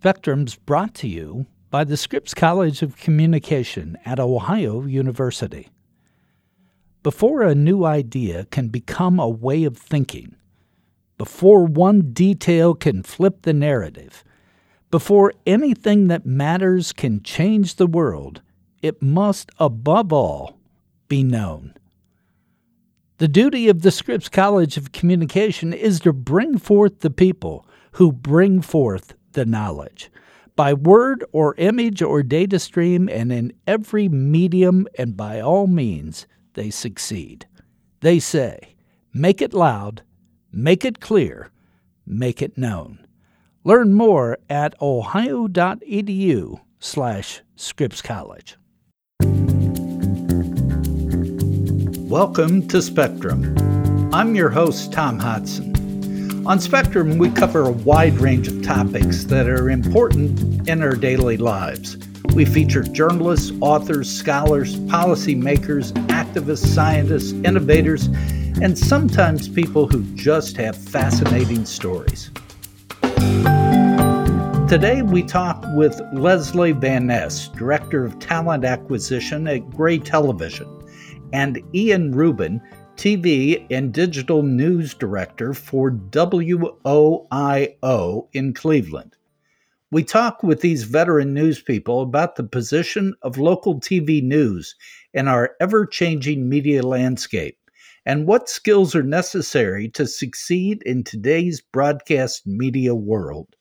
Spectrum's brought to you by the Scripps College of Communication at Ohio University. Before a new idea can become a way of thinking, before one detail can flip the narrative, before anything that matters can change the world, it must, above all, be known. The duty of the Scripps College of Communication is to bring forth the people who bring forth the knowledge by word or image or data stream, and in every medium, and by all means, they succeed. They say, make it loud, make it clear, make it known. Learn more at ohio.edu slash Scripps College. Welcome to Spectrum. I'm your host, Tom Hodson. On Spectrum, we cover a wide range of topics that are important in our daily lives. We feature journalists, authors, scholars, policymakers, activists, scientists, innovators, and sometimes people who just have fascinating stories. Today, we talk with Leslie Van Ness, Director of Talent Acquisition at Gray Television, and Ian Rubin, TV and Digital News Director for WOIO in Cleveland. We talk with these veteran news people about the position of local TV news in our ever changing media landscape and what skills are necessary to succeed in today's broadcast media world.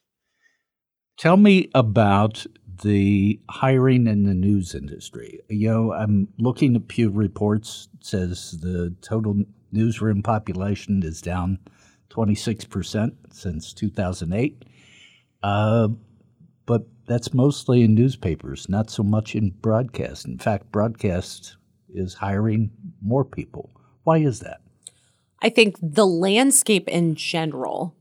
Tell me about the hiring in the news industry. You know, I'm looking at Pew Reports says the total newsroom population is down 26% since 2008. Uh, but that's mostly in newspapers, not so much in broadcast. In fact, broadcast is hiring more people. Why is that? I think the landscape in general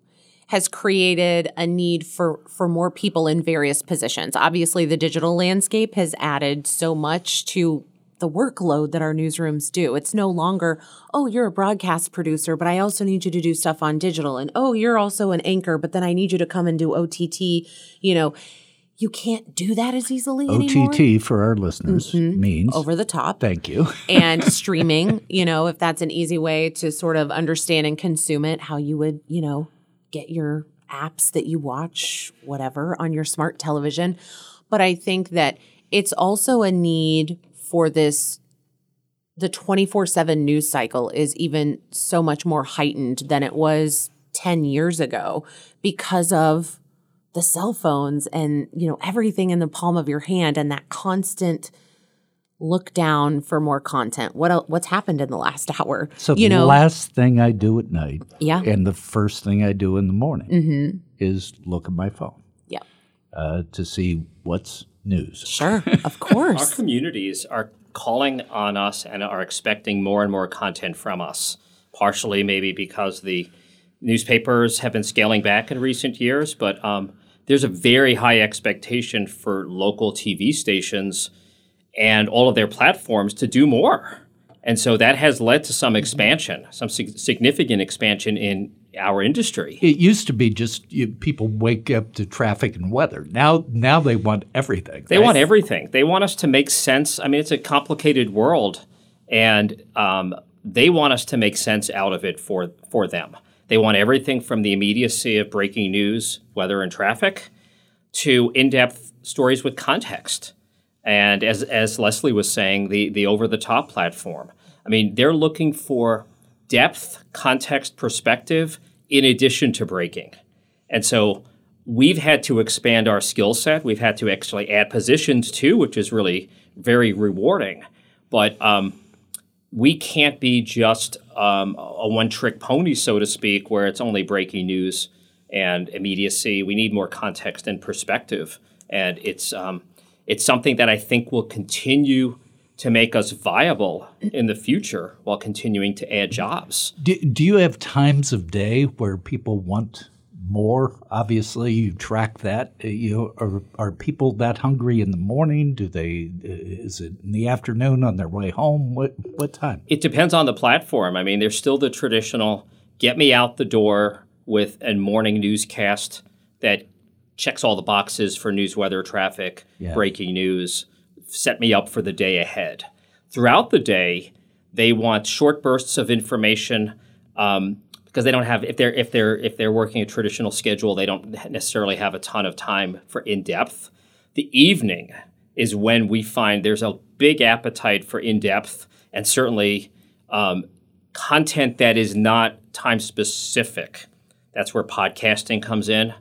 has created a need for for more people in various positions. Obviously, the digital landscape has added so much to the workload that our newsrooms do. It's no longer, oh, you're a broadcast producer, but I also need you to do stuff on digital. And oh, you're also an anchor, but then I need you to come and do OTT. You know, you can't do that as easily OTT anymore. for our listeners mm-hmm. means over the top. Thank you. and streaming, you know, if that's an easy way to sort of understand and consume it, how you would, you know, get your apps that you watch, whatever, on your smart television. But I think that it's also a need for this. The 24 7 news cycle is even so much more heightened than it was 10 years ago because of the cell phones and you know everything in the palm of your hand and that constant look down for more content. What else, what's happened in the last hour? So you the know, last thing I do at night, yeah, and the first thing I do in the morning mm-hmm. is look at my phone, yeah, uh, to see what's news. Sure, of course. Our communities are calling on us and are expecting more and more content from us. Partially, maybe because the newspapers have been scaling back in recent years, but um, there's a very high expectation for local TV stations and all of their platforms to do more. And so that has led to some expansion, some sig- significant expansion in our industry. It used to be just you, people wake up to traffic and weather. Now, now they want everything. They right? want everything. They want us to make sense. I mean, it's a complicated world, and um, they want us to make sense out of it for for them. They want everything from the immediacy of breaking news, weather, and traffic, to in-depth stories with context. And as, as Leslie was saying, the, the over the top platform. I mean, they're looking for depth, context, perspective in addition to breaking. And so we've had to expand our skill set. We've had to actually add positions too, which is really very rewarding. But um, we can't be just um, a one trick pony, so to speak, where it's only breaking news and immediacy. We need more context and perspective. And it's, um, it's something that I think will continue to make us viable in the future while continuing to add jobs. Do, do you have times of day where people want more? Obviously, you track that. Uh, you know, are, are people that hungry in the morning? Do they? Uh, is it in the afternoon on their way home? What what time? It depends on the platform. I mean, there's still the traditional get me out the door with a morning newscast that checks all the boxes for news, weather, traffic, Yeah. breaking news, set me up for the day ahead. Throughout the day, they want short bursts of information um, because they don't have if they're if they're if they're working a traditional schedule, they don't necessarily have a ton of time for in depth. The evening is when we find there's a big appetite for in depth and certainly um, content that is not time specific. That's where podcasting comes in.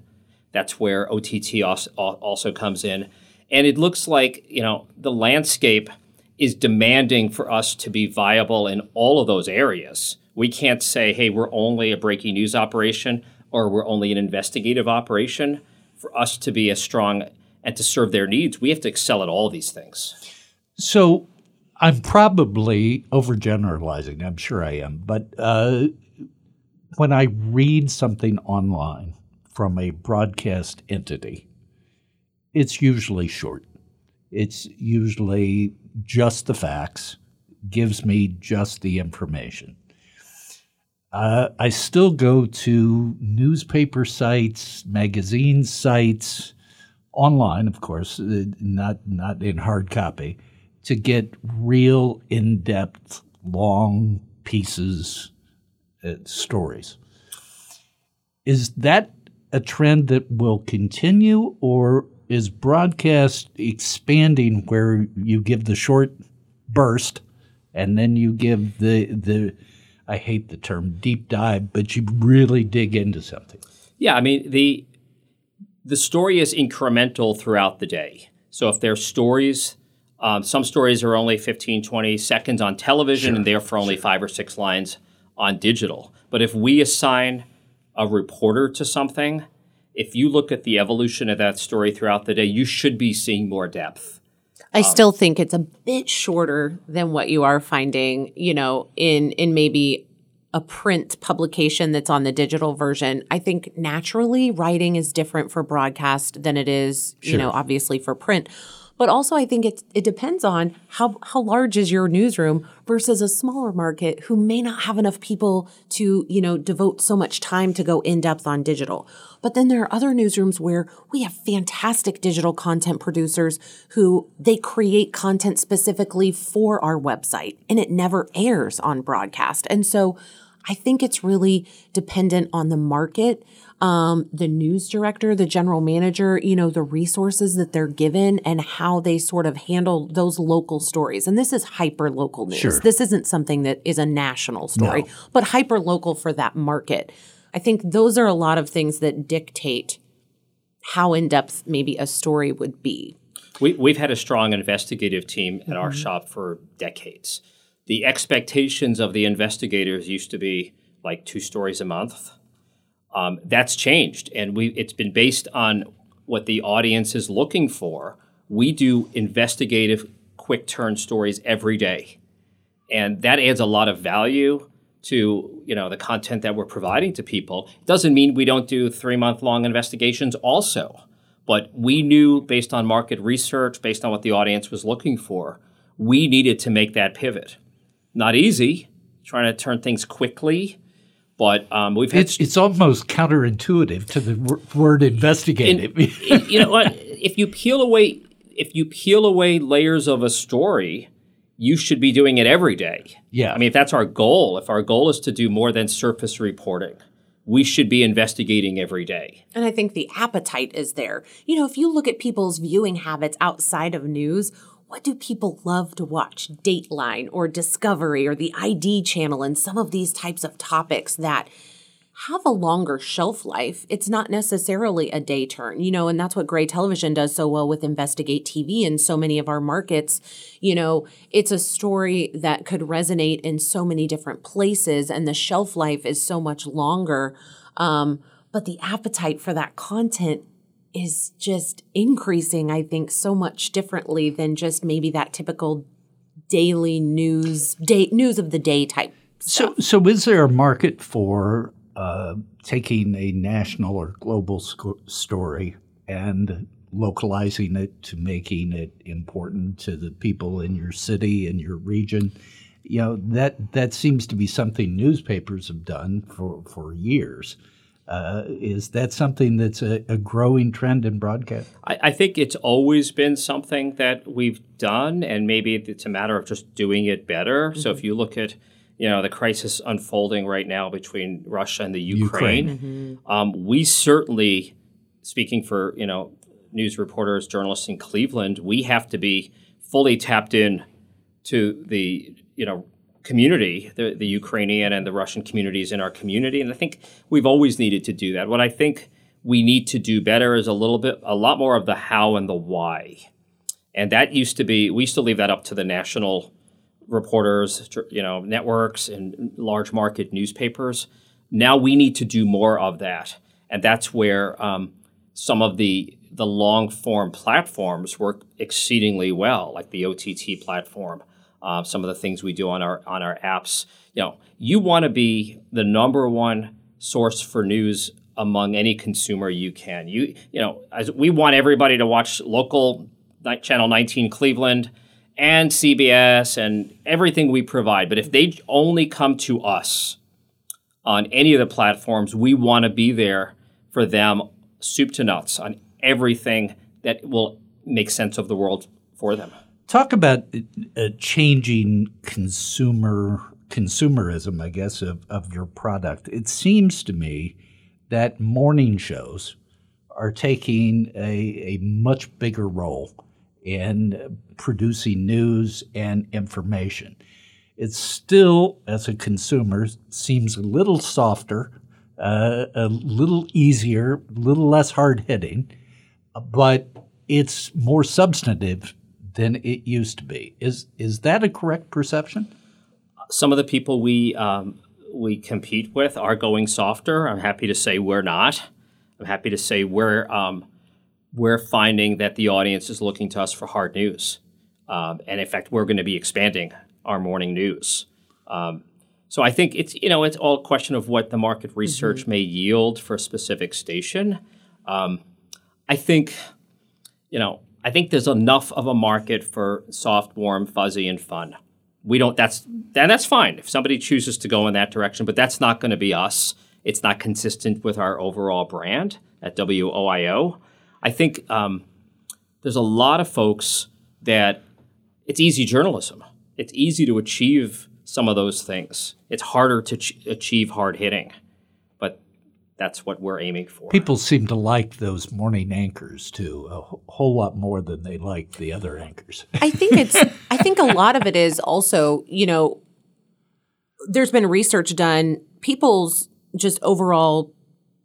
That's where OTT also, comes in. And it looks like, you know, the landscape is demanding for us to be viable in all of those areas. We can't say, hey, we're only a breaking news operation or we're only an investigative operation. For us to be as strong and to serve their needs, we have to excel at all these things. So I'm probably overgeneralizing. I'm sure I am. But uh, when I read something online from a broadcast entity, it's usually short. It's usually just the facts, gives me just the information. Uh, I still go to newspaper sites, magazine sites, online, of course, uh, not not in hard copy, to get real in-depth, long pieces, uh, stories. Is that a trend that will continue, or is broadcast expanding where you give the short burst and then you give the the I hate the term deep dive, but you really dig into something. Yeah, I mean the the story is incremental throughout the day. So if there's stories, um, some stories are only 15, 20 seconds on television and therefore only five or six lines on digital. But if we assign a reporter to something, if you look at the evolution of that story throughout the day, you should be seeing more depth. I um, still think it's a bit shorter than what you are finding, you know, in in maybe a print publication that's on the digital version. I think naturally writing is different for broadcast than it is, you know, obviously for print. But also I think it it depends on how how large is your newsroom versus a smaller market who may not have enough people to, you know, devote so much time to go in depth on digital. But then there are other newsrooms where we have fantastic digital content producers who they create content specifically for our website and it never airs on broadcast. And so I think it's really dependent on the market, um, the news director, the general manager, you know, the resources that they're given and how they sort of handle those local stories. And this is hyper local news. Sure. This isn't something that is a national story, No. but hyper local for that market. I think those are a lot of things that dictate how in depth maybe a story would be. We, we've had a strong investigative team at our shop for decades. The expectations of the investigators used to be like two stories a month. Um, that's changed, and we it's been based on what the audience is looking for. We do investigative, quick turn stories every day, and that adds a lot of value to you know the content that we're providing to people. It doesn't mean we don't do three month long investigations also, but we knew based on market research, based on what the audience was looking for, we needed to make that pivot. Not easy, trying to turn things quickly, but um, we've had It's it's almost counterintuitive to the w- word investigative. you know what? If you peel away, if you peel away layers of a story, you should be doing it every day. Yeah. I mean, if that's our goal, if our goal is to do more than surface reporting, we should be investigating every day. And I think the appetite is there. You know, if you look at people's viewing habits outside of news, what do people love to watch? Dateline or Discovery or the ID channel and some of these types of topics that have a longer shelf life. It's not necessarily a day turn, you know, and that's what Gray Television does so well with Investigate TV in so many of our markets. You know, it's a story that could resonate in so many different places, and the shelf life is so much longer. Um, but the appetite for that content is just increasing, I think, so much differently than just maybe that typical daily news, day news of the day type. so so is there a market for uh, taking a national or global sco- story and localizing it to making it important to the people in your city and your region? You know that that seems to be something newspapers have done for for years. Uh, is that something that's a, a growing trend in broadcast? I, I, think it's always been something that we've done, and maybe it's a matter of just doing it better. Mm-hmm. So if you look at you know the crisis unfolding right now between Russia and the Ukraine, Ukraine. Mm-hmm. Um, we certainly, speaking for you know news reporters, journalists in Cleveland, we have to be fully tapped in to the you know community, the, the Ukrainian and the Russian communities in our community. And I think we've always needed to do that. What I think we need to do better is a little bit, a lot more of the how and the why. And that used to be, we used to leave that up to the national reporters, you know, networks and large market newspapers. Now we need to do more of that. And that's where um, some of the the long form platforms work exceedingly well, like the OTT platform uh, some of the things we do on our on our apps. You know, you want to be the number one source for news among any consumer you can. You you know, as we want everybody to watch local channel 19 Cleveland and CBS and everything we provide. But if they only come to us on any of the platforms, we want to be there for them, soup to nuts, on everything that will make sense of the world for them. Talk about a changing consumer consumerism, I guess, of, of your product. It seems to me that morning shows are taking a, a much bigger role in producing news and information. It still, as a consumer, seems a little softer, uh, a little easier, a little less hard hitting, but it's more substantive than it used to be. Is is that a correct perception? Some of the people we um, we compete with are going softer. I'm happy to say we're not. I'm happy to say we're um, we're finding that the audience is looking to us for hard news, um, and in fact, we're going to be expanding our morning news. Um, so I think it's you know it's all a question of what the market research mm-hmm. may yield for a specific station. Um, I think you know I think there's enough of a market for soft, warm, fuzzy, and fun. We don't. That's then that's fine if somebody chooses to go in that direction, but that's not going to be us. It's not consistent with our overall brand at WOIO. I think um, there's a lot of folks that it's easy journalism. It's easy to achieve some of those things. It's harder to ch- achieve hard hitting that's what we're aiming for. People seem to like those morning anchors too, a whole lot more than they like the other anchors. I think it's I think a lot of it is also, you know, there's been research done, people's just overall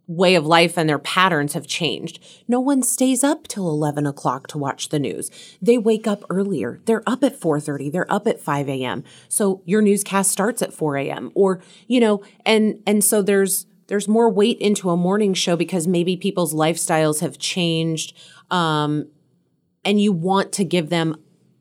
way of life and their patterns have changed. No one stays up till 11 o'clock to watch the news. They wake up earlier. They're up at 4.30. They're up at 5 a.m. So your newscast starts at 4 a.m. Or, you know, and, and so there's, there's more weight into a morning show because maybe people's lifestyles have changed um, and you want to give them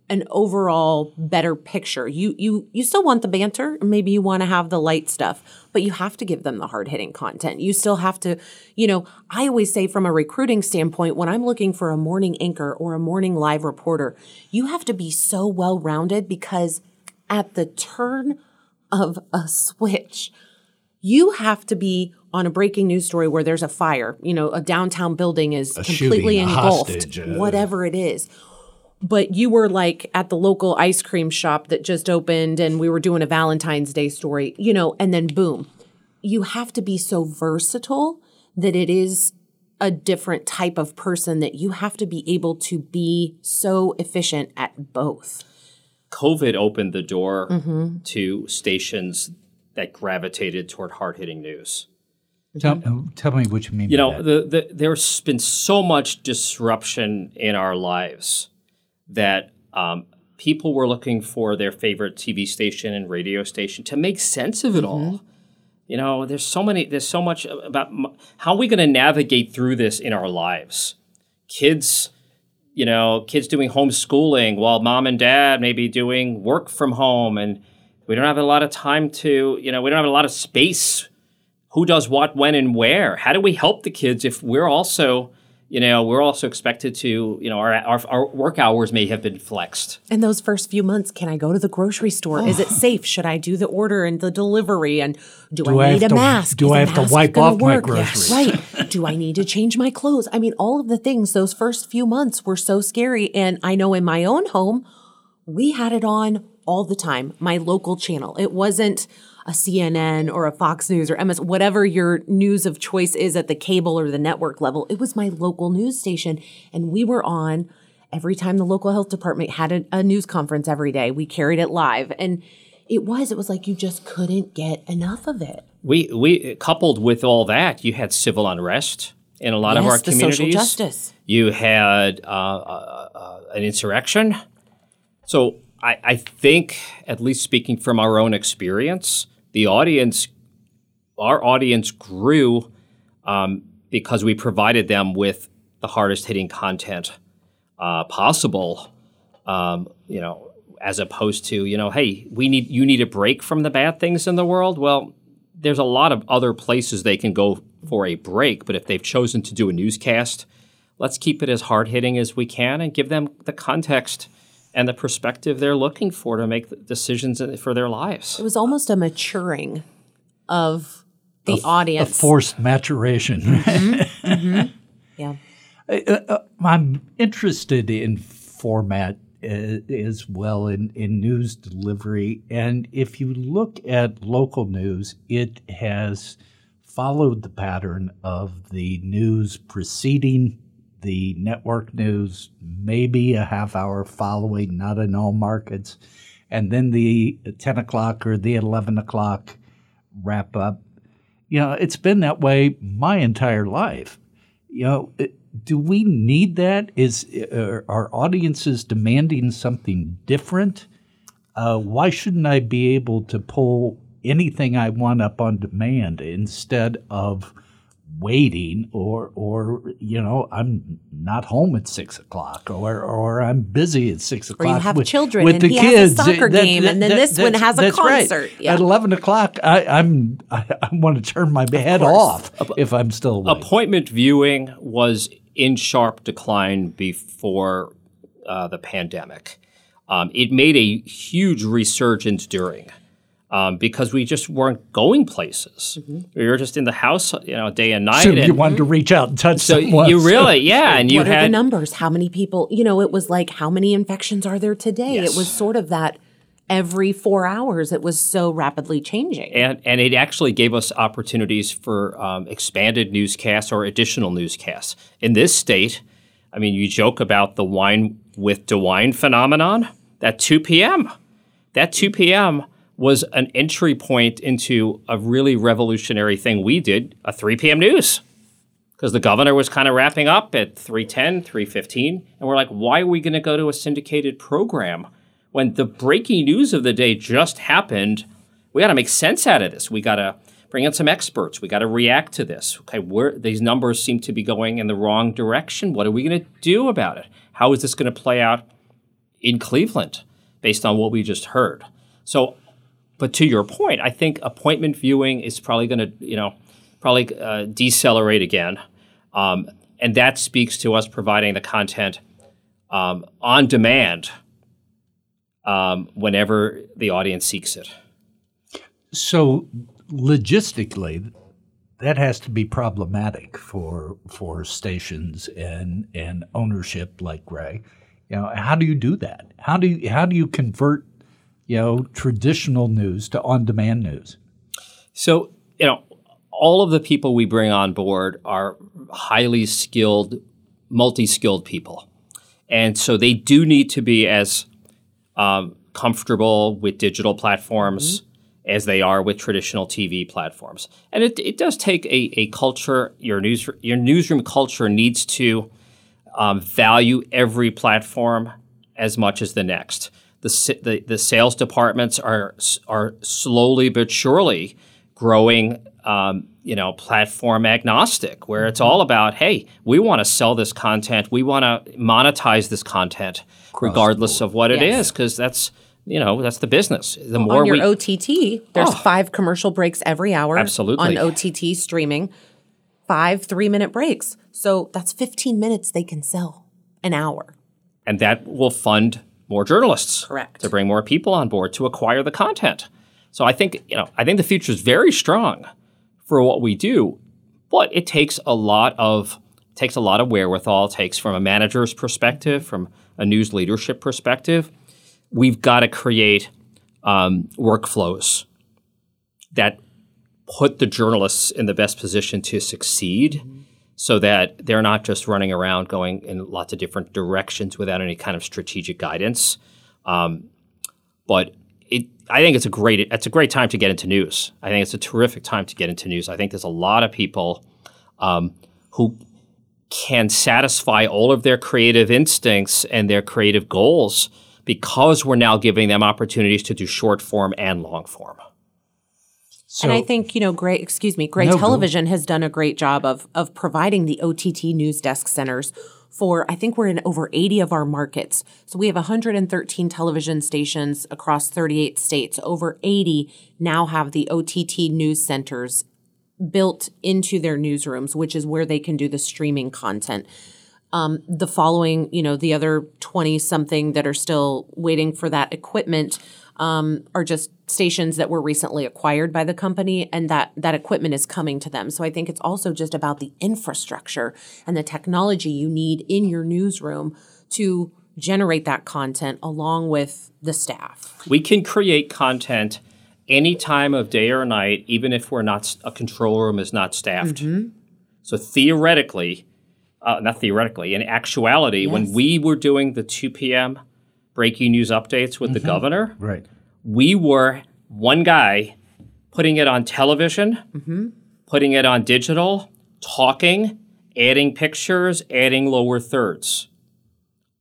an overall better picture. You you you still want the banter, maybe you want to have the light stuff, but you have to give them the hard-hitting content. You still have to, you know, I always say from a recruiting standpoint when I'm looking for a morning anchor or a morning live reporter, you have to be so well-rounded because at the turn of a switch, you have to be on a breaking news story where there's a fire, you know, a downtown building is a completely shooting, engulfed, hostage, uh, whatever it is. But you were like at the local ice cream shop that just opened and we were doing a Valentine's Day story, you know, and then boom. You have to be so versatile that it is a different type of person that you have to be able to be so efficient at both. COVID opened the door mm-hmm. to stations that gravitated toward hard hitting news. Tell, uh, tell me what you mean. You know, the, the, there's been so much disruption in our lives that um, people were looking for their favorite TV station and radio station to make sense of it mm-hmm. all. You know, there's so many. There's so much about how are we going to navigate through this in our lives. Kids, you know, kids doing homeschooling while mom and dad may be doing work from home, and we don't have a lot of time to. You know, we don't have a lot of space who does what, when, and where? How do we help the kids if we're also, you know, we're also expected to, you know, our, our, our work hours may have been flexed. In those first few months, can I go to the grocery store? Is it oh. safe? Should I do the order and the delivery? And do, Do I I need a to- mask? do Is I a have to wipe gonna off my work? groceries? Right. do I need to change my clothes? I mean, all of the things, those first few months were so scary. And I know in my own home, we had it on all the time, my local channel. It wasn't a CNN or a Fox News or MS, whatever your news of choice is at the cable or the network level. It was my local news station. And we were on every time the local health department had a, a news conference every day. We carried it live. And it was, it was like you just couldn't get enough of it. We, we coupled with all that, you had civil unrest in a lot of Yes, our the communities. social justice. You had uh, uh, uh, an insurrection. So I, I think, at least speaking from our own experience, the audience, our audience grew um, because we provided them with the hardest hitting content uh, possible. Um, you know, as opposed to you know, hey, we need you need a break from the bad things in the world. Well, there's a lot of other places they can go for a break, but if they've chosen to do a newscast, let's keep it as hard hitting as we can and give them the context and the perspective they're looking for to make the decisions for their lives. It was almost a maturing of the A audience. forced maturation. Mm-hmm. Mm-hmm. yeah. Uh, uh, I'm interested in format uh, as well in, in news delivery. And if you look at local news, it has followed the pattern of the news preceding the network news, maybe a half hour following, not in all markets, and then the 10 o'clock or the 11 o'clock wrap up. You know, it's been that way my entire life. You know, do we need that? Is are our audiences demanding something different? Uh, why shouldn't I be able to pull anything I want up on demand instead of waiting or or you know I'm not home at six o'clock or or I'm busy at six o'clock. or you have with, children with and the he has a kids. soccer game and then this one has a that's right. concert. Yeah. At eleven o'clock, I, I'm I, I want to turn my head off if I'm still awake. Appointment viewing was in sharp decline before uh, the pandemic. Um, it made a huge resurgence during um, because we just weren't going places. We were just in the house, you know, day and night. so and you wanted to reach out and touch so someone. you really, yeah, and you what are the had numbers? How many people? You know, it was like how many infections are there today? It was sort of that every four hours. It was so rapidly changing. and and it actually gave us opportunities for um, expanded newscasts or additional newscasts. In this state, I mean, you joke about the wine with DeWine phenomenon. That 2 p.m. That 2 p.m. was an entry point into a really revolutionary thing we did, a 3 p.m. news. Because the governor was kind of wrapping up at 310, 315. And we're like, why are we going to go to a syndicated program when the breaking news of the day just happened? We got to make sense out of this. We got to bring in some experts. We got to react to this. Okay, where these numbers seem to be going in the wrong direction. What are we going to do about it? How is this going to play out in Cleveland based on what we just heard? So, but to your point, I think appointment viewing is probably going to, you know, probably uh, decelerate again. Um, and that speaks to us providing the content um, on demand um, whenever the audience seeks it. So logistically, that has to be problematic for for stations and and ownership like Gray. You know, how do you do that? How do you how do you convert you know traditional news to on demand news? So, you know, all of the people we bring on board are highly skilled, multi skilled people. And so they do need to be as um, comfortable with digital platforms as they are with traditional TV platforms. And it, it does take a, a culture, your, news, your newsroom culture needs to um, value every platform as much as the next. The, the, the sales departments are, are slowly but surely growing, um, you know, platform agnostic, where it's all about, hey, we want to sell this content, we want to monetize this content, regardless of what it Yes. is, because that's, you know, that's the business. The more on your we, OTT, there's five commercial breaks every hour. Absolutely. On OTT streaming, five three minute breaks. So that's 15 minutes they can sell an hour. And that will fund more journalists. Correct. To bring more people on board to acquire the content. So I think, you know, I think the future is very strong for what we do, but it takes a lot of takes a lot of wherewithal, it takes from a manager's perspective, from a news leadership perspective. We've got to create um, workflows that put the journalists in the best position to succeed so that they're not just running around going in lots of different directions without any kind of strategic guidance. Um, but it, I think it's a great it's a great time to get into news. I think it's a terrific time to get into news. I think there's a lot of people um, who can satisfy all of their creative instincts and their creative goals because we're now giving them opportunities to do short form and long form. So, and I think, you know, great, excuse me, Gray No. Television has done a great job of of providing the OTT news desk centers for I think we're in over 80 of our markets. So we have 113 television stations across 38 states. Over 80 now have the OTT news centers built into their newsrooms, which is where they can do the streaming content. Um, the following, you know, the other 20 something that are still waiting for that equipment um, are just stations that were recently acquired by the company and that that equipment is coming to them. So I think it's also just about the infrastructure and the technology you need in your newsroom to generate that content along with the staff. We can create content any time of day or night, even if we're not a control room is not staffed. So theoretically, uh, not theoretically, in actuality, when we were doing the 2 p.m. breaking news updates with the mm-hmm. governor, right. we were one guy putting it on television, mm-hmm. putting it on digital, talking, adding pictures, adding lower thirds.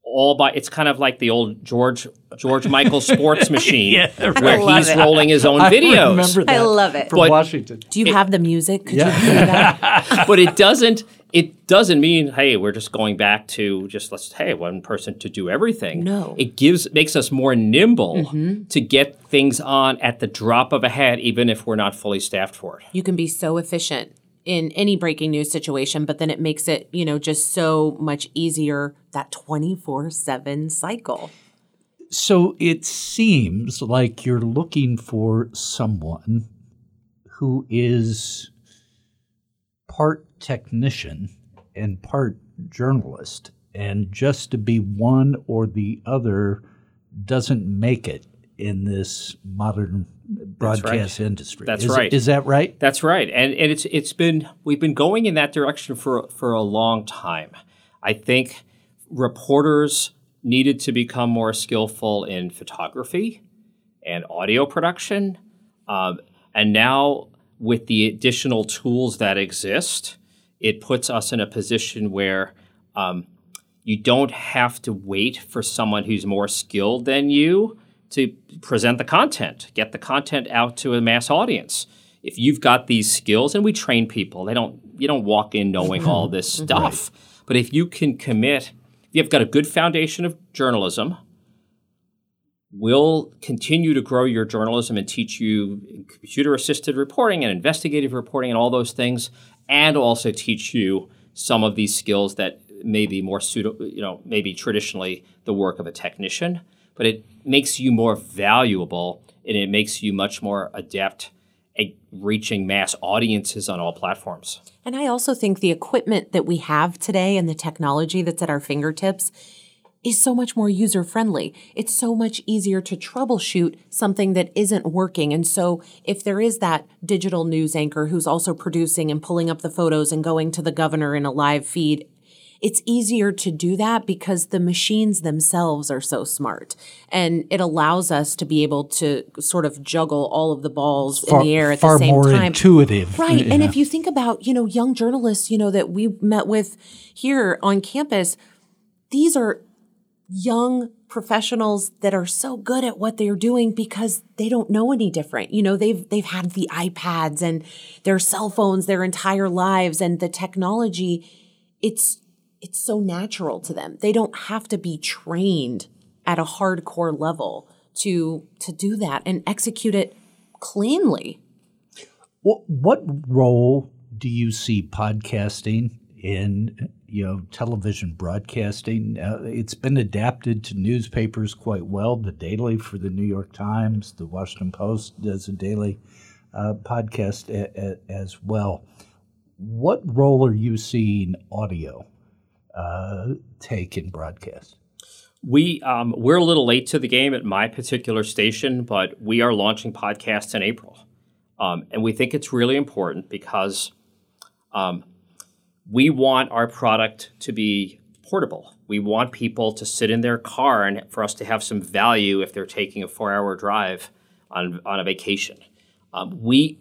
All by it's kind of like the old George George Michael sports machine where he's it. rolling his own I videos. remember that I love it. from But- Washington. Do you have the music? Could Yeah. you play that? but it doesn't it doesn't mean hey we're just going back to just let's hey one person to do everything No. it gives makes us more nimble mm-hmm. to get things on at the drop of a hat even if we're not fully staffed for it you can be so efficient in any breaking news situation, but then it makes it, you know, just so much easier that 24 7 cycle. So it seems like you're looking for someone who is part technician and part journalist, and just to be one or the other doesn't make it in this modern broadcast industry. That's Is- right. Is that right? That's right, and and it's it's been we've been going in that direction for for a long time. I think reporters needed to become more skillful in photography and audio production, um, and now with the additional tools that exist, it puts us in a position where. Um, you don't have to wait for someone who's more skilled than you to present the content, get the content out to a mass audience. If you've got these skills, and we train people, they don't you don't walk in knowing all this stuff. But if you can commit, if you've got a good foundation of journalism, we'll continue to grow your journalism and teach you computer assisted reporting and investigative reporting and all those things, and also teach you some of these skills that may be more suitable, you know, maybe traditionally the work of a technician, but it makes you more valuable and it makes you much more adept at reaching mass audiences on all platforms. And I also think the equipment that we have today and the technology that's at our fingertips is so much more user friendly. It's so much easier to troubleshoot something that isn't working. And so, if there is that digital news anchor who's also producing and pulling up the photos and going to the governor in a live feed, it's easier to do that because the machines themselves are so smart. And it allows us to be able to sort of juggle all of the balls Far, in the air at the same more time. intuitive. Right. And if you think about, you know, young journalists, you know, that we met with here on campus, these are young professionals that are so good at what they're doing because they don't know any different. You know, they've they've had the iPads and their cell phones their entire lives and the technology it's it's so natural to them. They don't have to be trained at a hardcore level to to do that and execute it cleanly. What, what role do you see podcasting in you know television broadcasting? Uh, it's been adapted to newspapers quite well. The Daily for the New York Times, the Washington Post does a daily uh, podcast a, a, as well. What role are you seeing audio uh, take in broadcast? We um, we're a little late to the game at my particular station, but we are launching podcasts in April, um, and we think it's really important because um, we want our product to be portable. We want people to sit in their car and for us to have some value if they're taking a four-hour drive on on a vacation. Um, we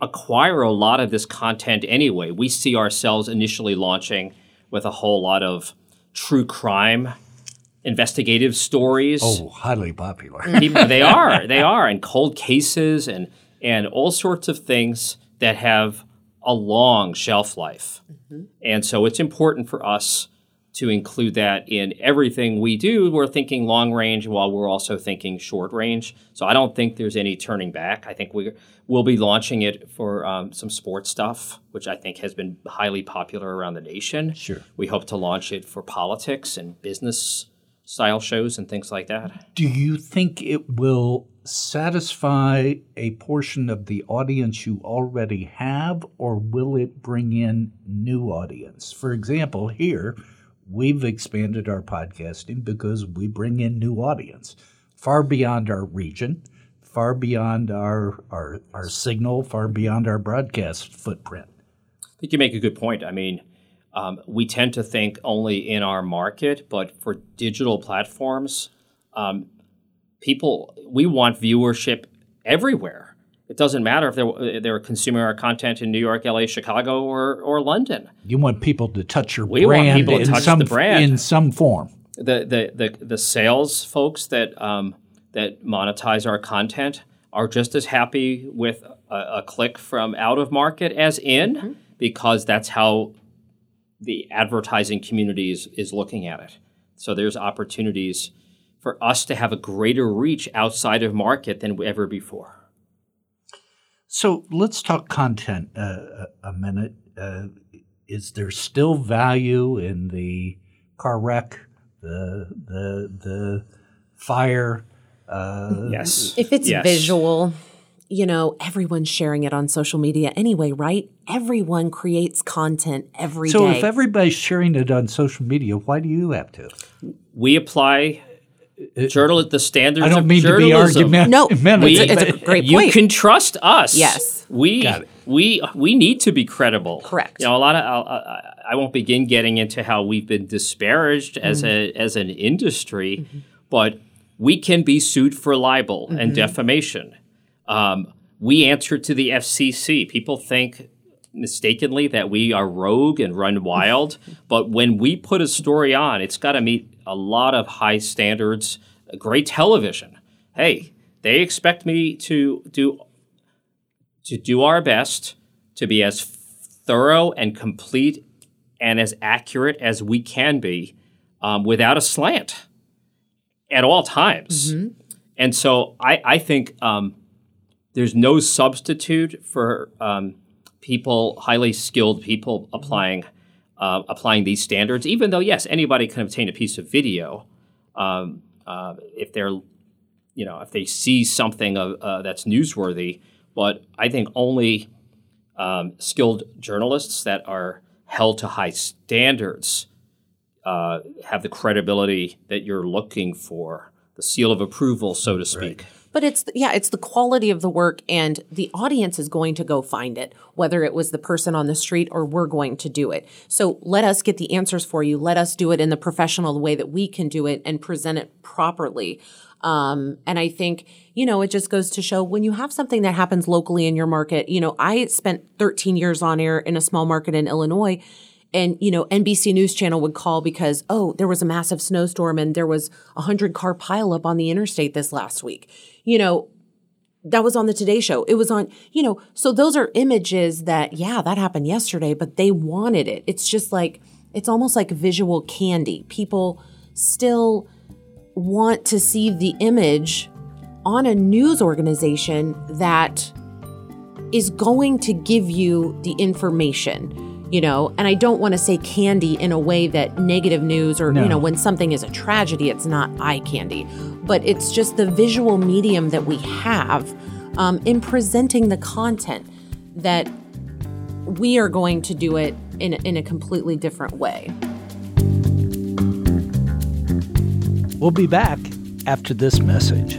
acquire a lot of this content anyway. We see ourselves initially launching with a whole lot of true crime investigative stories. Oh, highly popular. People, they are, they are, and cold cases and and all sorts of things that have a long shelf life. Mm-hmm. And so it's important for us to include that in everything we do. We're thinking long range while we're also thinking short range. So I don't think there's any turning back. I think we will be launching it for um, some sports stuff, which I think has been highly popular around the nation. Sure. We hope to launch it for politics and business style shows and things like that. Do you think it will satisfy a portion of the audience you already have, or will it bring in new audience? For example, here we've expanded our podcasting because we bring in new audience far beyond our region, far beyond our our, our signal, far beyond our broadcast footprint. I think you make a good point. I mean, um, we tend to think only in our market, but for digital platforms, um, people we want viewership everywhere. It doesn't matter if they're they're consuming our content in New York, LA, Chicago, or or London. You want people to touch your we brand want people to in touch some the brand. in some form. The the the, the sales folks that um, that monetize our content are just as happy with a, a click from out of market as in, mm-hmm. because that's how the advertising community is, is looking at it. So there's opportunities for us to have a greater reach outside of market than ever before. So let's talk content uh, a minute. Uh, is there still value in the car wreck, the the the fire? Uh, yes. If it's yes. visual, you know, everyone's sharing it on social media anyway, right? Everyone creates content every so day. if everybody's sharing it on social media, why do you have to? We apply journal at the standards. I don't of mean journalism. to be argumentative. No, we, it's, it's a great you point. You can trust us. Yes. we we we need to be credible. Correct. You know, a lot of I, I won't begin getting into how we've been disparaged as mm-hmm. a as an industry, mm-hmm. but we can be sued for libel mm-hmm. and defamation. Um, we answer to the FCC. People think mistakenly that we are rogue and run wild, but when we put a story on, it's got to meet a lot of high standards. Great television. Hey, they expect me to do to do our best to be as thorough and complete and as accurate as we can be um, without a slant at all times. Mm-hmm. And so I, I think um, there's no substitute for um, people, highly skilled people applying uh, applying these standards. Even though, yes, anybody can obtain a piece of video um, uh, if they're, you know, if they see something uh, that's newsworthy. But I think only um, skilled journalists that are held to high standards uh, have the credibility that you're looking for, the seal of approval, so to speak. Right. But it's yeah, it's the quality of the work and the audience is going to go find it, whether it was the person on the street or we're going to do it. So let us get the answers for you. Let us do it in the professional way that we can do it and present it properly. Um, and I think, you know, it just goes to show when you have something that happens locally in your market, you know, I spent 13 years on air in a small market in Illinois and you know NBC News Channel would call because oh there was a massive snowstorm and there was a hundred car pileup on the interstate this last week. You know that was on the Today Show. It was on you know so those are images that yeah that happened yesterday, but they wanted it. It's just like it's almost like visual candy. People still want to see the image on a news organization that is going to give you the information, you know, and I don't want to say candy in a way that negative news or, No. you know, when something is a tragedy, it's not eye candy, but it's just the visual medium that we have um, in presenting the content that we are going to do it in, in a completely different way. We'll be back after this message.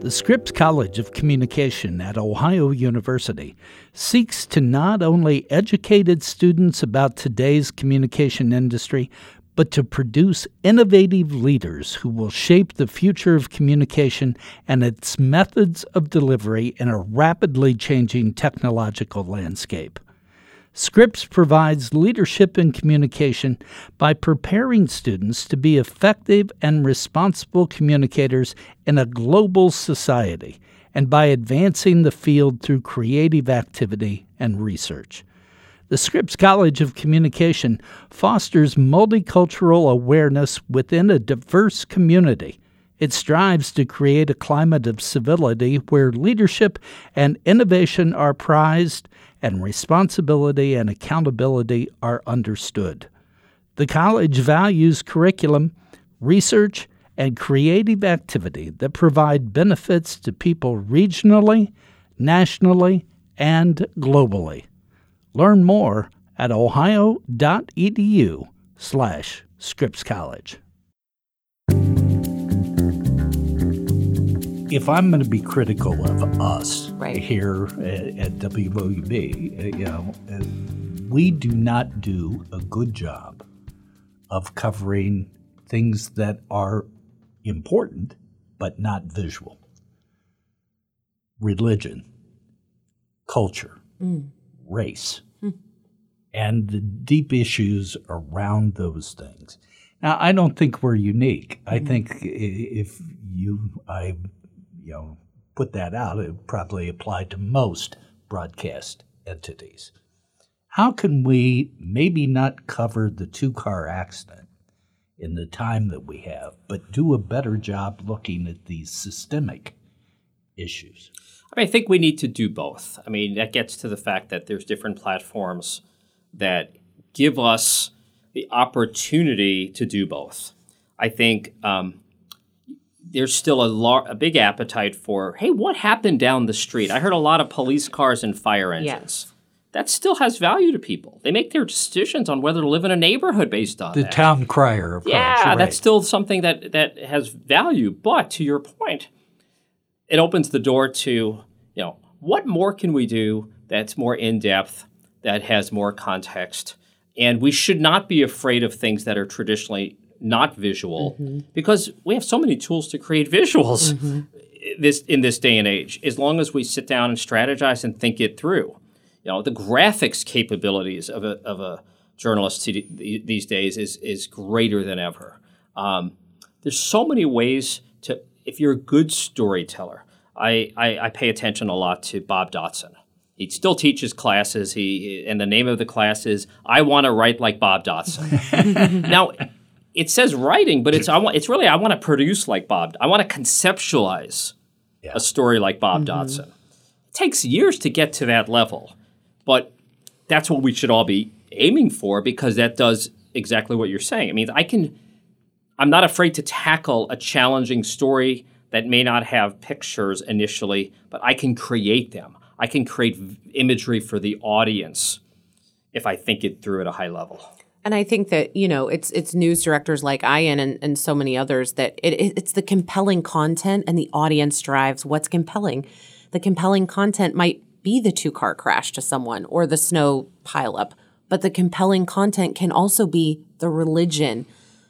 The Scripps College of Communication at Ohio University seeks to not only educate its students about today's communication industry, but to produce innovative leaders who will shape the future of communication and its methods of delivery in a rapidly changing technological landscape. Scripps provides leadership in communication by preparing students to be effective and responsible communicators in a global society and by advancing the field through creative activity and research. The Scripps College of Communication fosters multicultural awareness within a diverse community. It strives to create a climate of civility where leadership and innovation are prized and responsibility and accountability are understood. The college values curriculum, research, and creative activity that provide benefits to people regionally, nationally, and globally. Learn more at ohio.edu slash Scripps College. If I'm going to be critical of us Right. here at, at WOUB, uh, you know, uh, we do not do a good job of covering things that are important but not visual. Religion, culture, race, hmm. and the deep issues around those things. Now, I don't think we're unique. I mm-hmm. think if you, I, you know, put that out, it probably apply to most broadcast entities. How can we maybe not cover the two car accident in the time that we have, but do a better job looking at these systemic issues? I, mean, I think we need to do both. I mean, that gets to the fact that there's different platforms that give us the opportunity to do both. I think um, there's still a, lar- a big appetite for, hey, what happened down the street? I heard a lot of police cars and fire engines. Yes. That still has value to people. They make their decisions on whether to live in a neighborhood based on The that. town crier, of Yeah, course. right. that's still something that that has value. But to your point, it opens the door to you know what more can we do that's more in depth, that has more context, and we should not be afraid of things that are traditionally not visual because we have so many tools to create visuals this in this day and age. As long as we sit down and strategize and think it through, you know, the graphics capabilities of a of a journalist these days is is greater than ever. Um, there's so many ways if you're a good storyteller. I, I, I pay attention a lot to Bob Dotson. He still teaches classes. He and the name of the class is I want to write like Bob Dotson. now, it says writing, but it's I want it's really I want to produce like Bob. I want to conceptualize a story like Bob mm-hmm. Dotson. It takes years to get to that level, but that's what we should all be aiming for because that does exactly what you're saying. I mean, I can I'm not afraid to tackle a challenging story that may not have pictures initially, but I can create them. I can create imagery for the audience if I think it through at a high level. And I think that you know it's it's news directors like Ian and, and so many others that it, it- it's the compelling content and the audience drives what's compelling. The compelling content might be the two car crash to someone or the snow pileup, but the compelling content can also be the religion,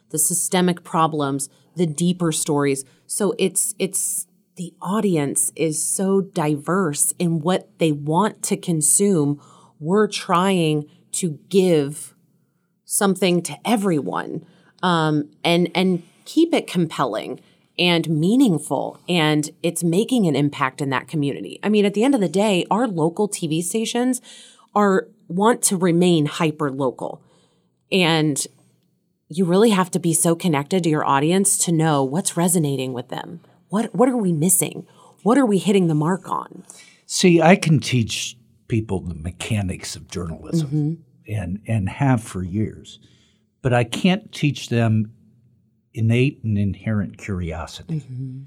the systemic problems, the deeper stories. So it's it's the audience is so diverse in what they want to consume. We're trying to give something to everyone um, and and keep it compelling and meaningful and it's making an impact in that community i mean at the end of the day our local tv stations are want to remain hyper local and you really have to be so connected to your audience to know what's resonating with them what what are we missing What are we hitting the mark on? See, I can teach people the mechanics of journalism mm-hmm. and, and have for years, but I can't teach them innate and inherent curiosity. Mm-hmm.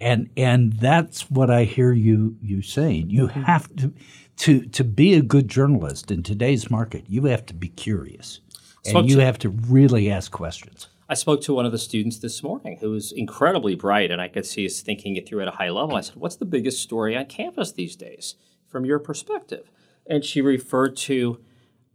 And and that's what I hear you you saying. You mm-hmm. have to to to be a good journalist in today's market, you have to be curious. And you to- have to really ask questions. I spoke to one of the students this morning who was incredibly bright, and I could see us thinking it through at a high level. I said, What's the biggest story on campus these days from your perspective? And she referred to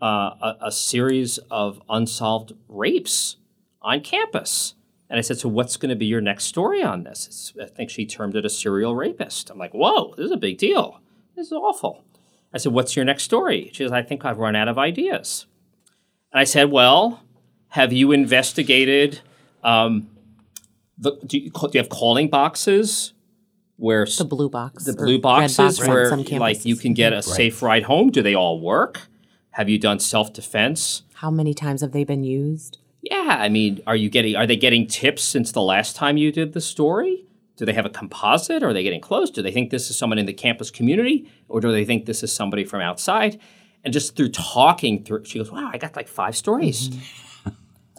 uh, a, a series of unsolved rapes on campus. And I said, So what's going to be your next story on this? It's, I think she termed it a serial rapist. I'm like, Whoa, this is a big deal. This is awful. I said, What's your next story? She says, I think I've run out of ideas. And I said, Well, have you investigated? Um, the, do, you, do you have calling boxes where The blue box. the blue boxes box where like you can get a safe ride home? Do they all work? Have you done self defense? How many times have they been used? Yeah, I mean, are you getting are they getting tips since the last time you did the story? Do they have a composite? Are they getting close? Do they think this is someone in the campus community, or do they think this is somebody from outside? And just through talking through, she goes, "Wow, I got like five stories." Mm-hmm.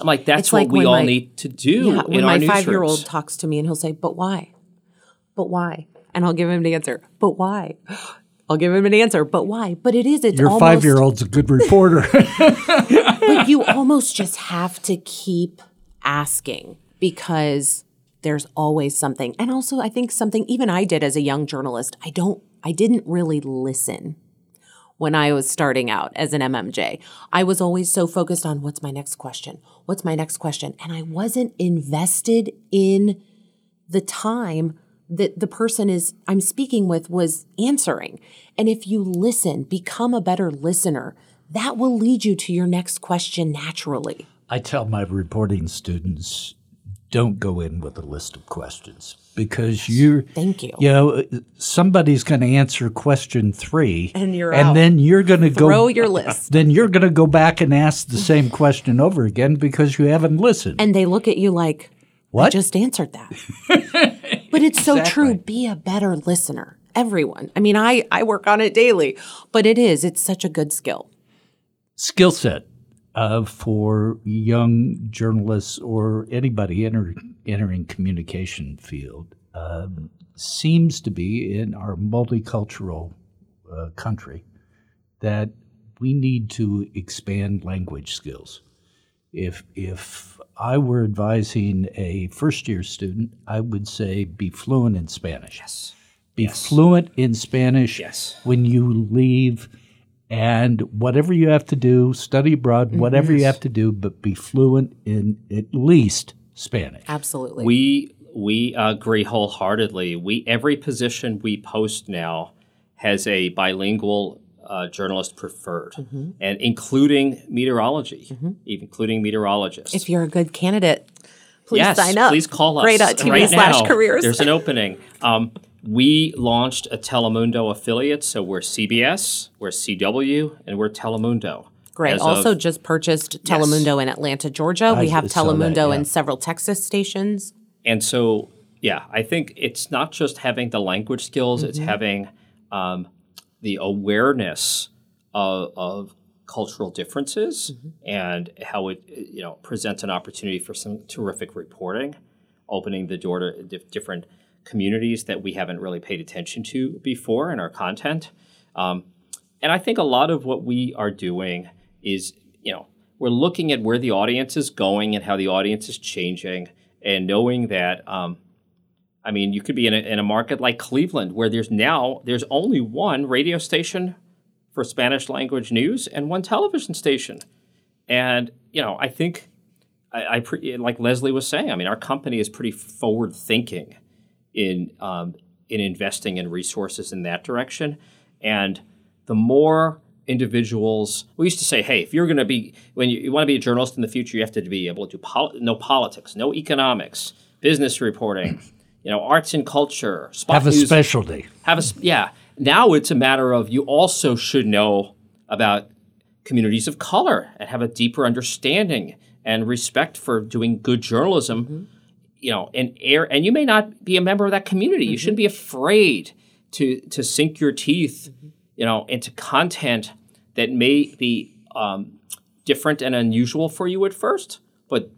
I'm like, "That's It's what like we all my- need to do Yeah, in when our my five year old talks to me and he'll say, But why? But why? And I'll give him the answer, But why? I'll give him an answer, but why? But it is, it's Your almost, five year old's a good reporter. but you almost just have to keep asking because there's always something. And also, I think something even I did as a young journalist, I don't, I didn't really listen when I was starting out as an MMJ. I was always so focused on what's my next question? What's my next question? And I wasn't invested in the time that the person is I'm speaking with was answering. And if you listen, become a better listener, that will lead you to your next question naturally. I tell my reporting students, don't go in with a list of questions because you're. Thank you. You know, somebody's going to answer question three, And you're and out. then you're going to go. Throw your list. Then you're going to go back and ask the same question over again because you haven't listened. And they look at you like, I What? just answered that. but it's so true. Be a better listener. Everyone. I mean, I, I work on it daily, but it is. It's such a good skill. skill set uh, for young journalists or anybody enter, entering communication field um, seems to be in our multicultural uh, country that we need to expand language skills. If if I were advising a first year student, I would say be fluent in Spanish. Yes. Be fluent in Spanish Yes. when you leave and whatever you have to do, study abroad, whatever you have to do, but be fluent in at least Spanish. Absolutely. We we agree wholeheartedly. We every position we post now has a bilingual uh, journalist preferred, Mm-hmm. and including meteorology, even including meteorologists. if you're a good candidate, please yes, sign up. please call us Great at TV right slash now. careers. There's an opening. Um, we launched a Telemundo affiliate, so we're CBS, we're CW, and we're Telemundo. Great. As of- Also, just purchased Telemundo in Atlanta, Georgia. we have saw that, Telemundo yeah. in several Texas stations. And so, yeah, I think it's not just having the language skills; it's having um, the awareness of, of cultural differences and how it you know presents an opportunity for some terrific reporting, opening the door to dif- different communities that we haven't really paid attention to before in our content. Um, and I think a lot of what we are doing is, you know, we're looking at where the audience is going and how the audience is changing, and knowing that, um, I mean, you could be in a, in a market like Cleveland where there's now there's only one radio station for Spanish language news and one television station, and you know, I think I, I pre- like Leslie was saying. I mean, our company is pretty forward thinking in um, in investing in resources in that direction, and the more individuals we used to say hey if you're going to be when you, you want to be a journalist in the future you have to be able to pol- know politics know economics business reporting you know arts and culture spot Have a news, specialty. have a yeah. Now it's a matter of you also should know about communities of color and have a deeper understanding and respect for doing good journalism you know, and air, and you may not be a member of that community. You shouldn't be afraid to to sink your teeth, you know, into content that may be um, different and unusual for you at first, but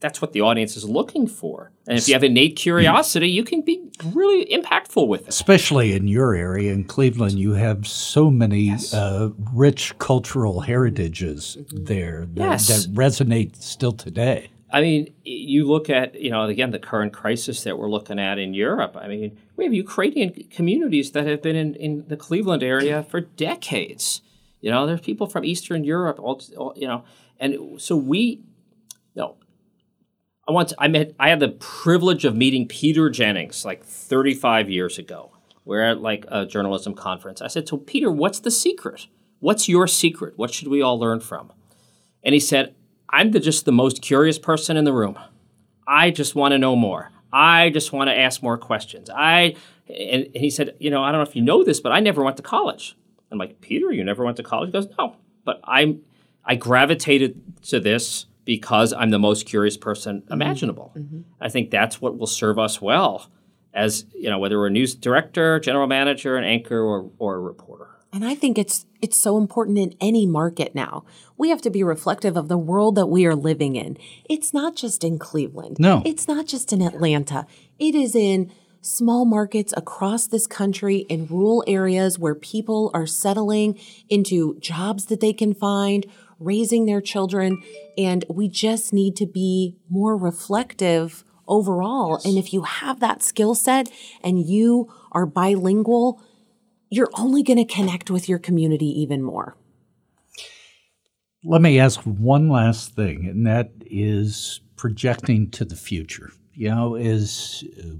that's what the audience is looking for. And if you have innate curiosity, you can be really impactful with it. Especially in your area in Cleveland, you have so many uh, rich cultural heritages there that, Yes. that resonate still today. I mean, you look at, you know, again, the current crisis that we're looking at in Europe. I mean, we have Ukrainian communities that have been in, in the Cleveland area mm. for decades. You know, there's people from Eastern Europe, all, all you know, and so we, you know, I once I met I had the privilege of meeting Peter Jennings like 35 years ago. We're at like a journalism conference. I said, "So Peter, what's the secret? What's your secret? What should we all learn from?" And he said, "I'm the, just the most curious person in the room. I just want to know more. I just want to ask more questions. I and, and he said, you know, I don't know if you know this, but I never went to college. I'm like, Peter, you never went to college? He goes, no, but I'm I gravitated to this because I'm the most curious person mm-hmm. imaginable. Mm-hmm. I think that's what will serve us well as, you know, whether we're a news director, general manager, an anchor, or, or a reporter. And I think it's it's so important in any market now. We have to be reflective of the world that we are living in. It's not just in Cleveland. No. It's not just in Atlanta. It is in small markets across this country in rural areas where people are settling into jobs that they can find, raising their children, and we just need to be more reflective overall. And if you have that skill set and you are bilingual, you're only going to connect with your community even more. Let me ask one last thing, and that is projecting to the future. You know, as uh,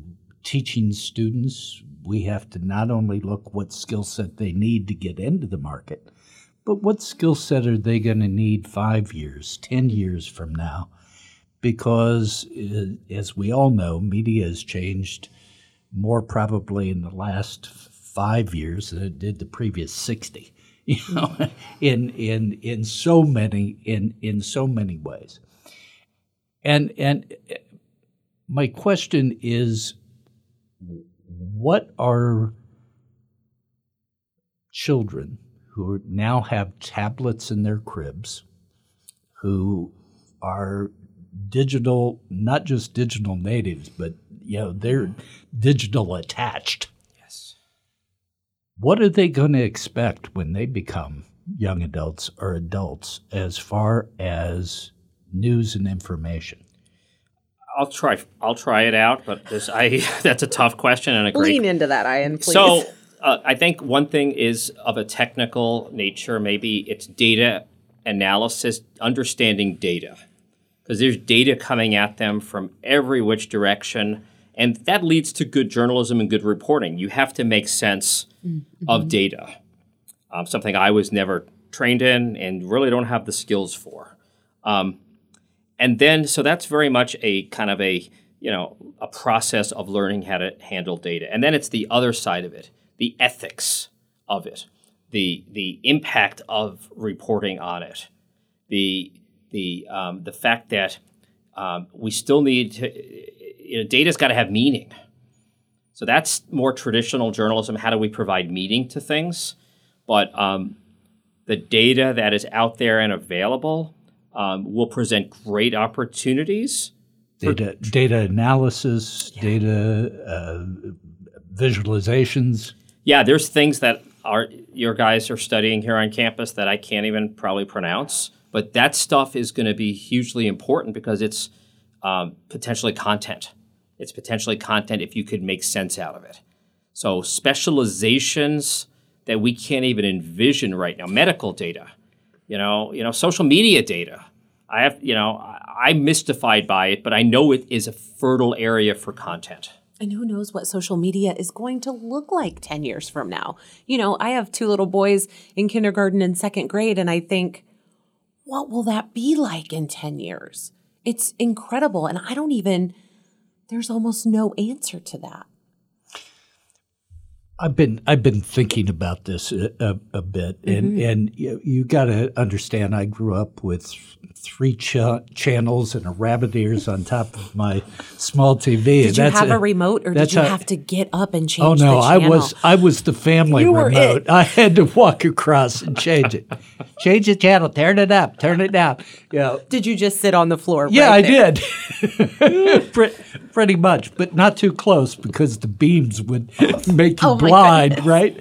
teaching students, we have to not only look what skill set they need to get into the market, but what skill set are they going to need five years, 10 years from now? Because, uh, as we all know, media has changed more probably in the last five years than it did the previous 60 you know in in in so many in in so many ways and and uh, my question is what are children who now have tablets in their cribs who are digital not just digital natives but you know they're digital attached. What are they going to expect when they become young adults or adults as far as news and information I'll try. I'll try it out, but this, I that's a tough question and a great into that, Ian, please. So uh, I think one thing is of a technical nature. Maybe it's data analysis, understanding data, because there's data coming at them from every which direction, and that leads to good journalism and good reporting. You have to make sense of data, um, something I was never trained in and really don't have the skills for. Um, and then so that's very much a kind of a you know a process of learning how to handle data and then it's the other side of it the ethics of it the the impact of reporting on it the the um, the fact that um, we still need to you know, data's got to have meaning. So that's more traditional journalism how do we provide meaning to things? But um, the data that is out there and available um, will present great opportunities. data data analysis data uh, visualizations. Yeah, there's things that our your guys are studying here on campus that I can't even probably pronounce, but that stuff is going to be hugely important because it's um, potentially content. It's potentially content if you could make sense out of it. So specializations that we can't even envision right now, medical data, you know, you know, social media data. I have, you know, I- I'm mystified by it, but I know it is a fertile area for content. And who knows what social media is going to look like 10 years from now? You know, I have two little boys in kindergarten and second grade, and I think, what will that be like in 10 years? It's incredible. And I don't even, there's almost no answer to that. I've been I've been thinking about this a, a, a bit, and Mm-hmm. and you, you got to understand. I grew up with three cha- channels and a rabbit ears on top of my small TV. Did you have a, remote, or did you how- have to get up and change? Oh no, I was I was the family You remote. I had to walk across and change it. change the channel, turn it up, turn it down. Yeah, Did you just sit on the floor? yeah, right I did. Pre- Pretty much, but not too close because the beams would make you Oh, blind, right?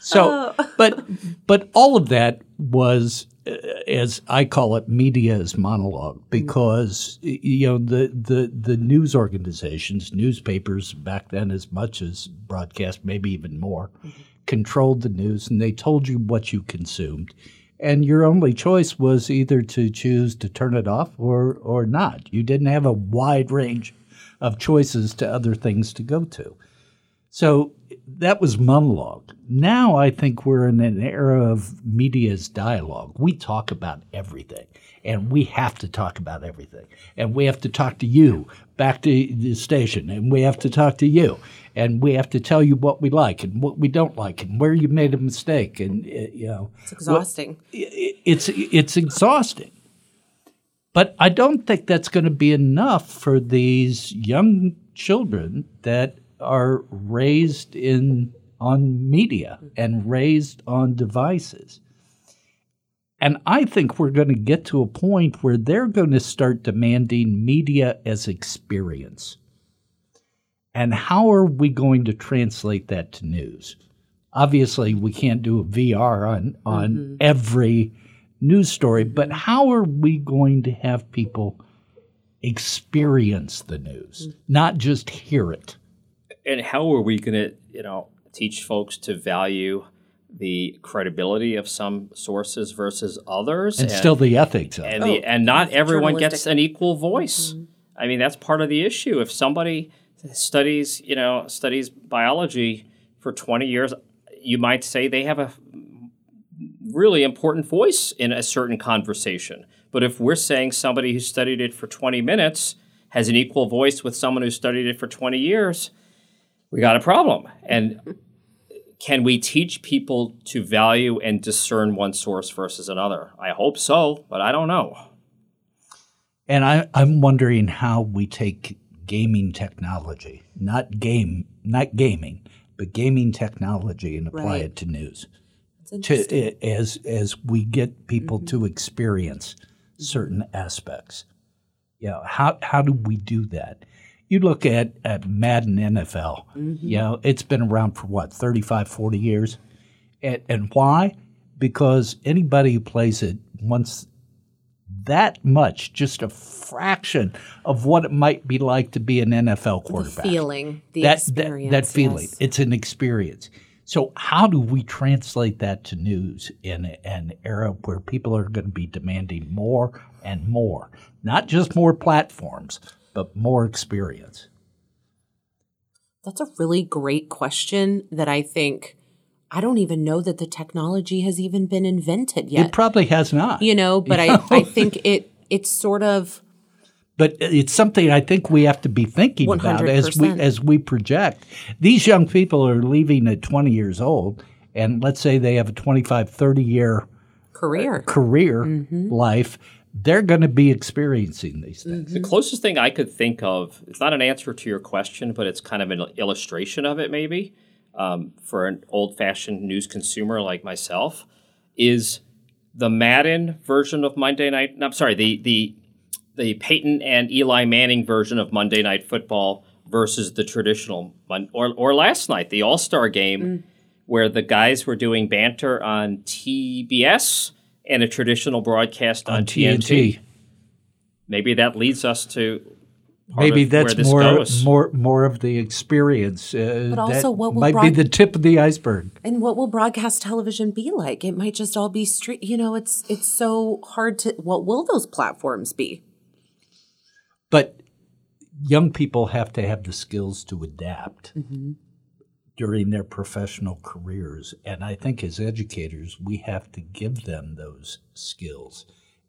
so, Oh. but but all of that was, Uh, as I call it, media as monologue mm-hmm. because y- you know the the the news organizations, newspapers back then as much as broadcast, maybe even more, mm-hmm. controlled the news and they told you what you consumed and your only choice was either to choose to turn it off or or not. You didn't have a wide range of choices to other things to go to. So that was monologue. Now I think we're in an era of media's dialogue. We talk about everything, and we have to talk about everything. And we have to talk to you back to the station, and we have to talk to you, and we have to tell you what we like and what we don't like, and where you made a mistake, and uh, you know It's exhausting. i- it's it's exhausting. But I don't think that's going to be enough for these young children that are raised in on media and raised on devices. And I think we're going to get to a point where they're going to start demanding media as experience. And how are we going to translate that to news? Obviously, we can't do a VR on, on mm-hmm. every news story, but mm-hmm. how are we going to have people experience the news, mm. not just hear it? And how are we going to, you know, teach folks to value the credibility of some sources versus others, And still the ethics of it. and the oh, and not everyone gets an equal voice. Mm-hmm. I mean, that's part of the issue. If somebody studies, you know, studies biology for twenty years, you might say they have a really important voice in a certain conversation. But if we're saying somebody who studied it for twenty minutes has an equal voice with someone who studied it for twenty years, we got a problem. And can we teach people to value and discern one source versus another? I hope so, but I don't know. And I, I'm wondering how we take gaming technology, not game, not gaming, but gaming technology, and apply Right. it to news. Interesting. To, as as we get people Mm-hmm. to experience certain aspects. You know, how how do we do that? You look at, at Madden NFL, Mm-hmm. you know, it's been around for what, 35, 40 years? And, and why? Because anybody who plays it wants that much, just a fraction of what it might be like to be an NFL the quarterback. feeling, the that, experience. that, that feeling. yes. It's an experience. So, how do we translate that to news in an era where people are going to be demanding more and more? Not just more platforms, but more experience. That's a really great question that I think I don't even know that the technology has even been invented yet. It probably has not. you know, but I, I think it it's sort of but it's something I think we have to be thinking about as we as we project. These young people are leaving at 20 years old and let's say they have a 25 30 year career. career Mm-hmm. life, they're going to be experiencing these things. The closest thing I could think of, it's not an answer to your question, but it's kind of an illustration of it, maybe, um, for an old fashioned news consumer like myself, is the Madden version of Monday Night. No, I'm sorry, the, the, the Peyton and Eli Manning version of Monday Night Football versus the traditional, Mon- or, or last night, the All Star game, where the guys were doing banter on TBS and a traditional broadcast on, TNT. Maybe that leads us to part Maybe of where that's this more goes. more more of the experience. Uh, But also that what will might be the tip of the iceberg. And what will broadcast television be like? It might just all be street. You know, it's it's so hard to. What will those platforms be? But young people have to have the skills to adapt during their professional careers. And I think as educators, we have to give them those skills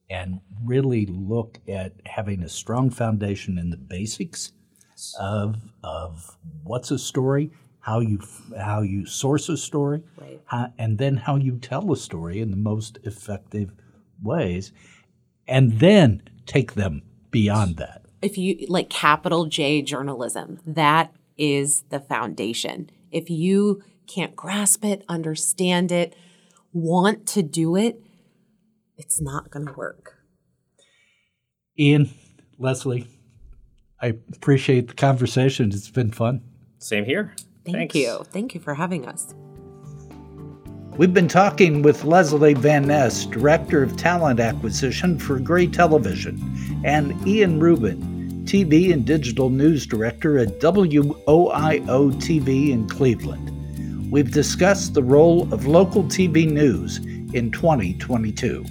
and really look at having a strong foundation in the basics of, of what's a story, how you how you source a story, Right. how, and then how you tell a story in the most effective ways, and then take them beyond that. if you like capital J journalism, that is the foundation. If you can't grasp it, understand it, want to do it, it's not going to work. Ian, Leslie, I appreciate the conversation. It's been fun. Same here. Thank Thanks. you. Thank you for having us. We've been talking with Leslie Van Ness, Director of Talent Acquisition for Gray Television, and Ian Rubin, TV and Digital News Director at WOIO TV in Cleveland. We've discussed the role of local TV news in 2022.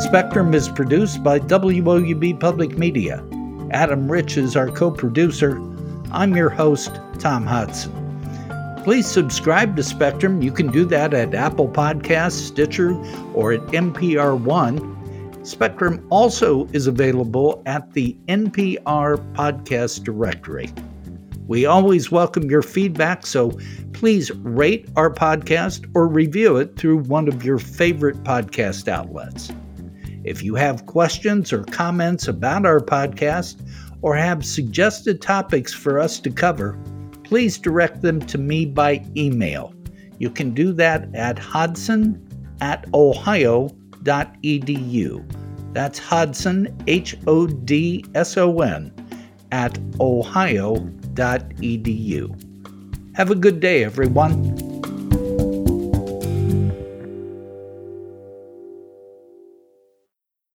Spectrum is produced by WOUB Public Media. Adam Rich is our co producer. I'm your host, Tom Hodson. Please subscribe to Spectrum. You can do that at Apple Podcasts, Stitcher, or at NPR One. Spectrum also is available at the NPR Podcast Directory. We always welcome your feedback, so please rate our podcast or review it through one of your favorite podcast outlets. If you have questions or comments about our podcast or have suggested topics for us to cover, please direct them to me by email. You can do that at hodson at ohio.edu. That's Hodson, H O D S O N, at ohio.edu. Have a good day, everyone.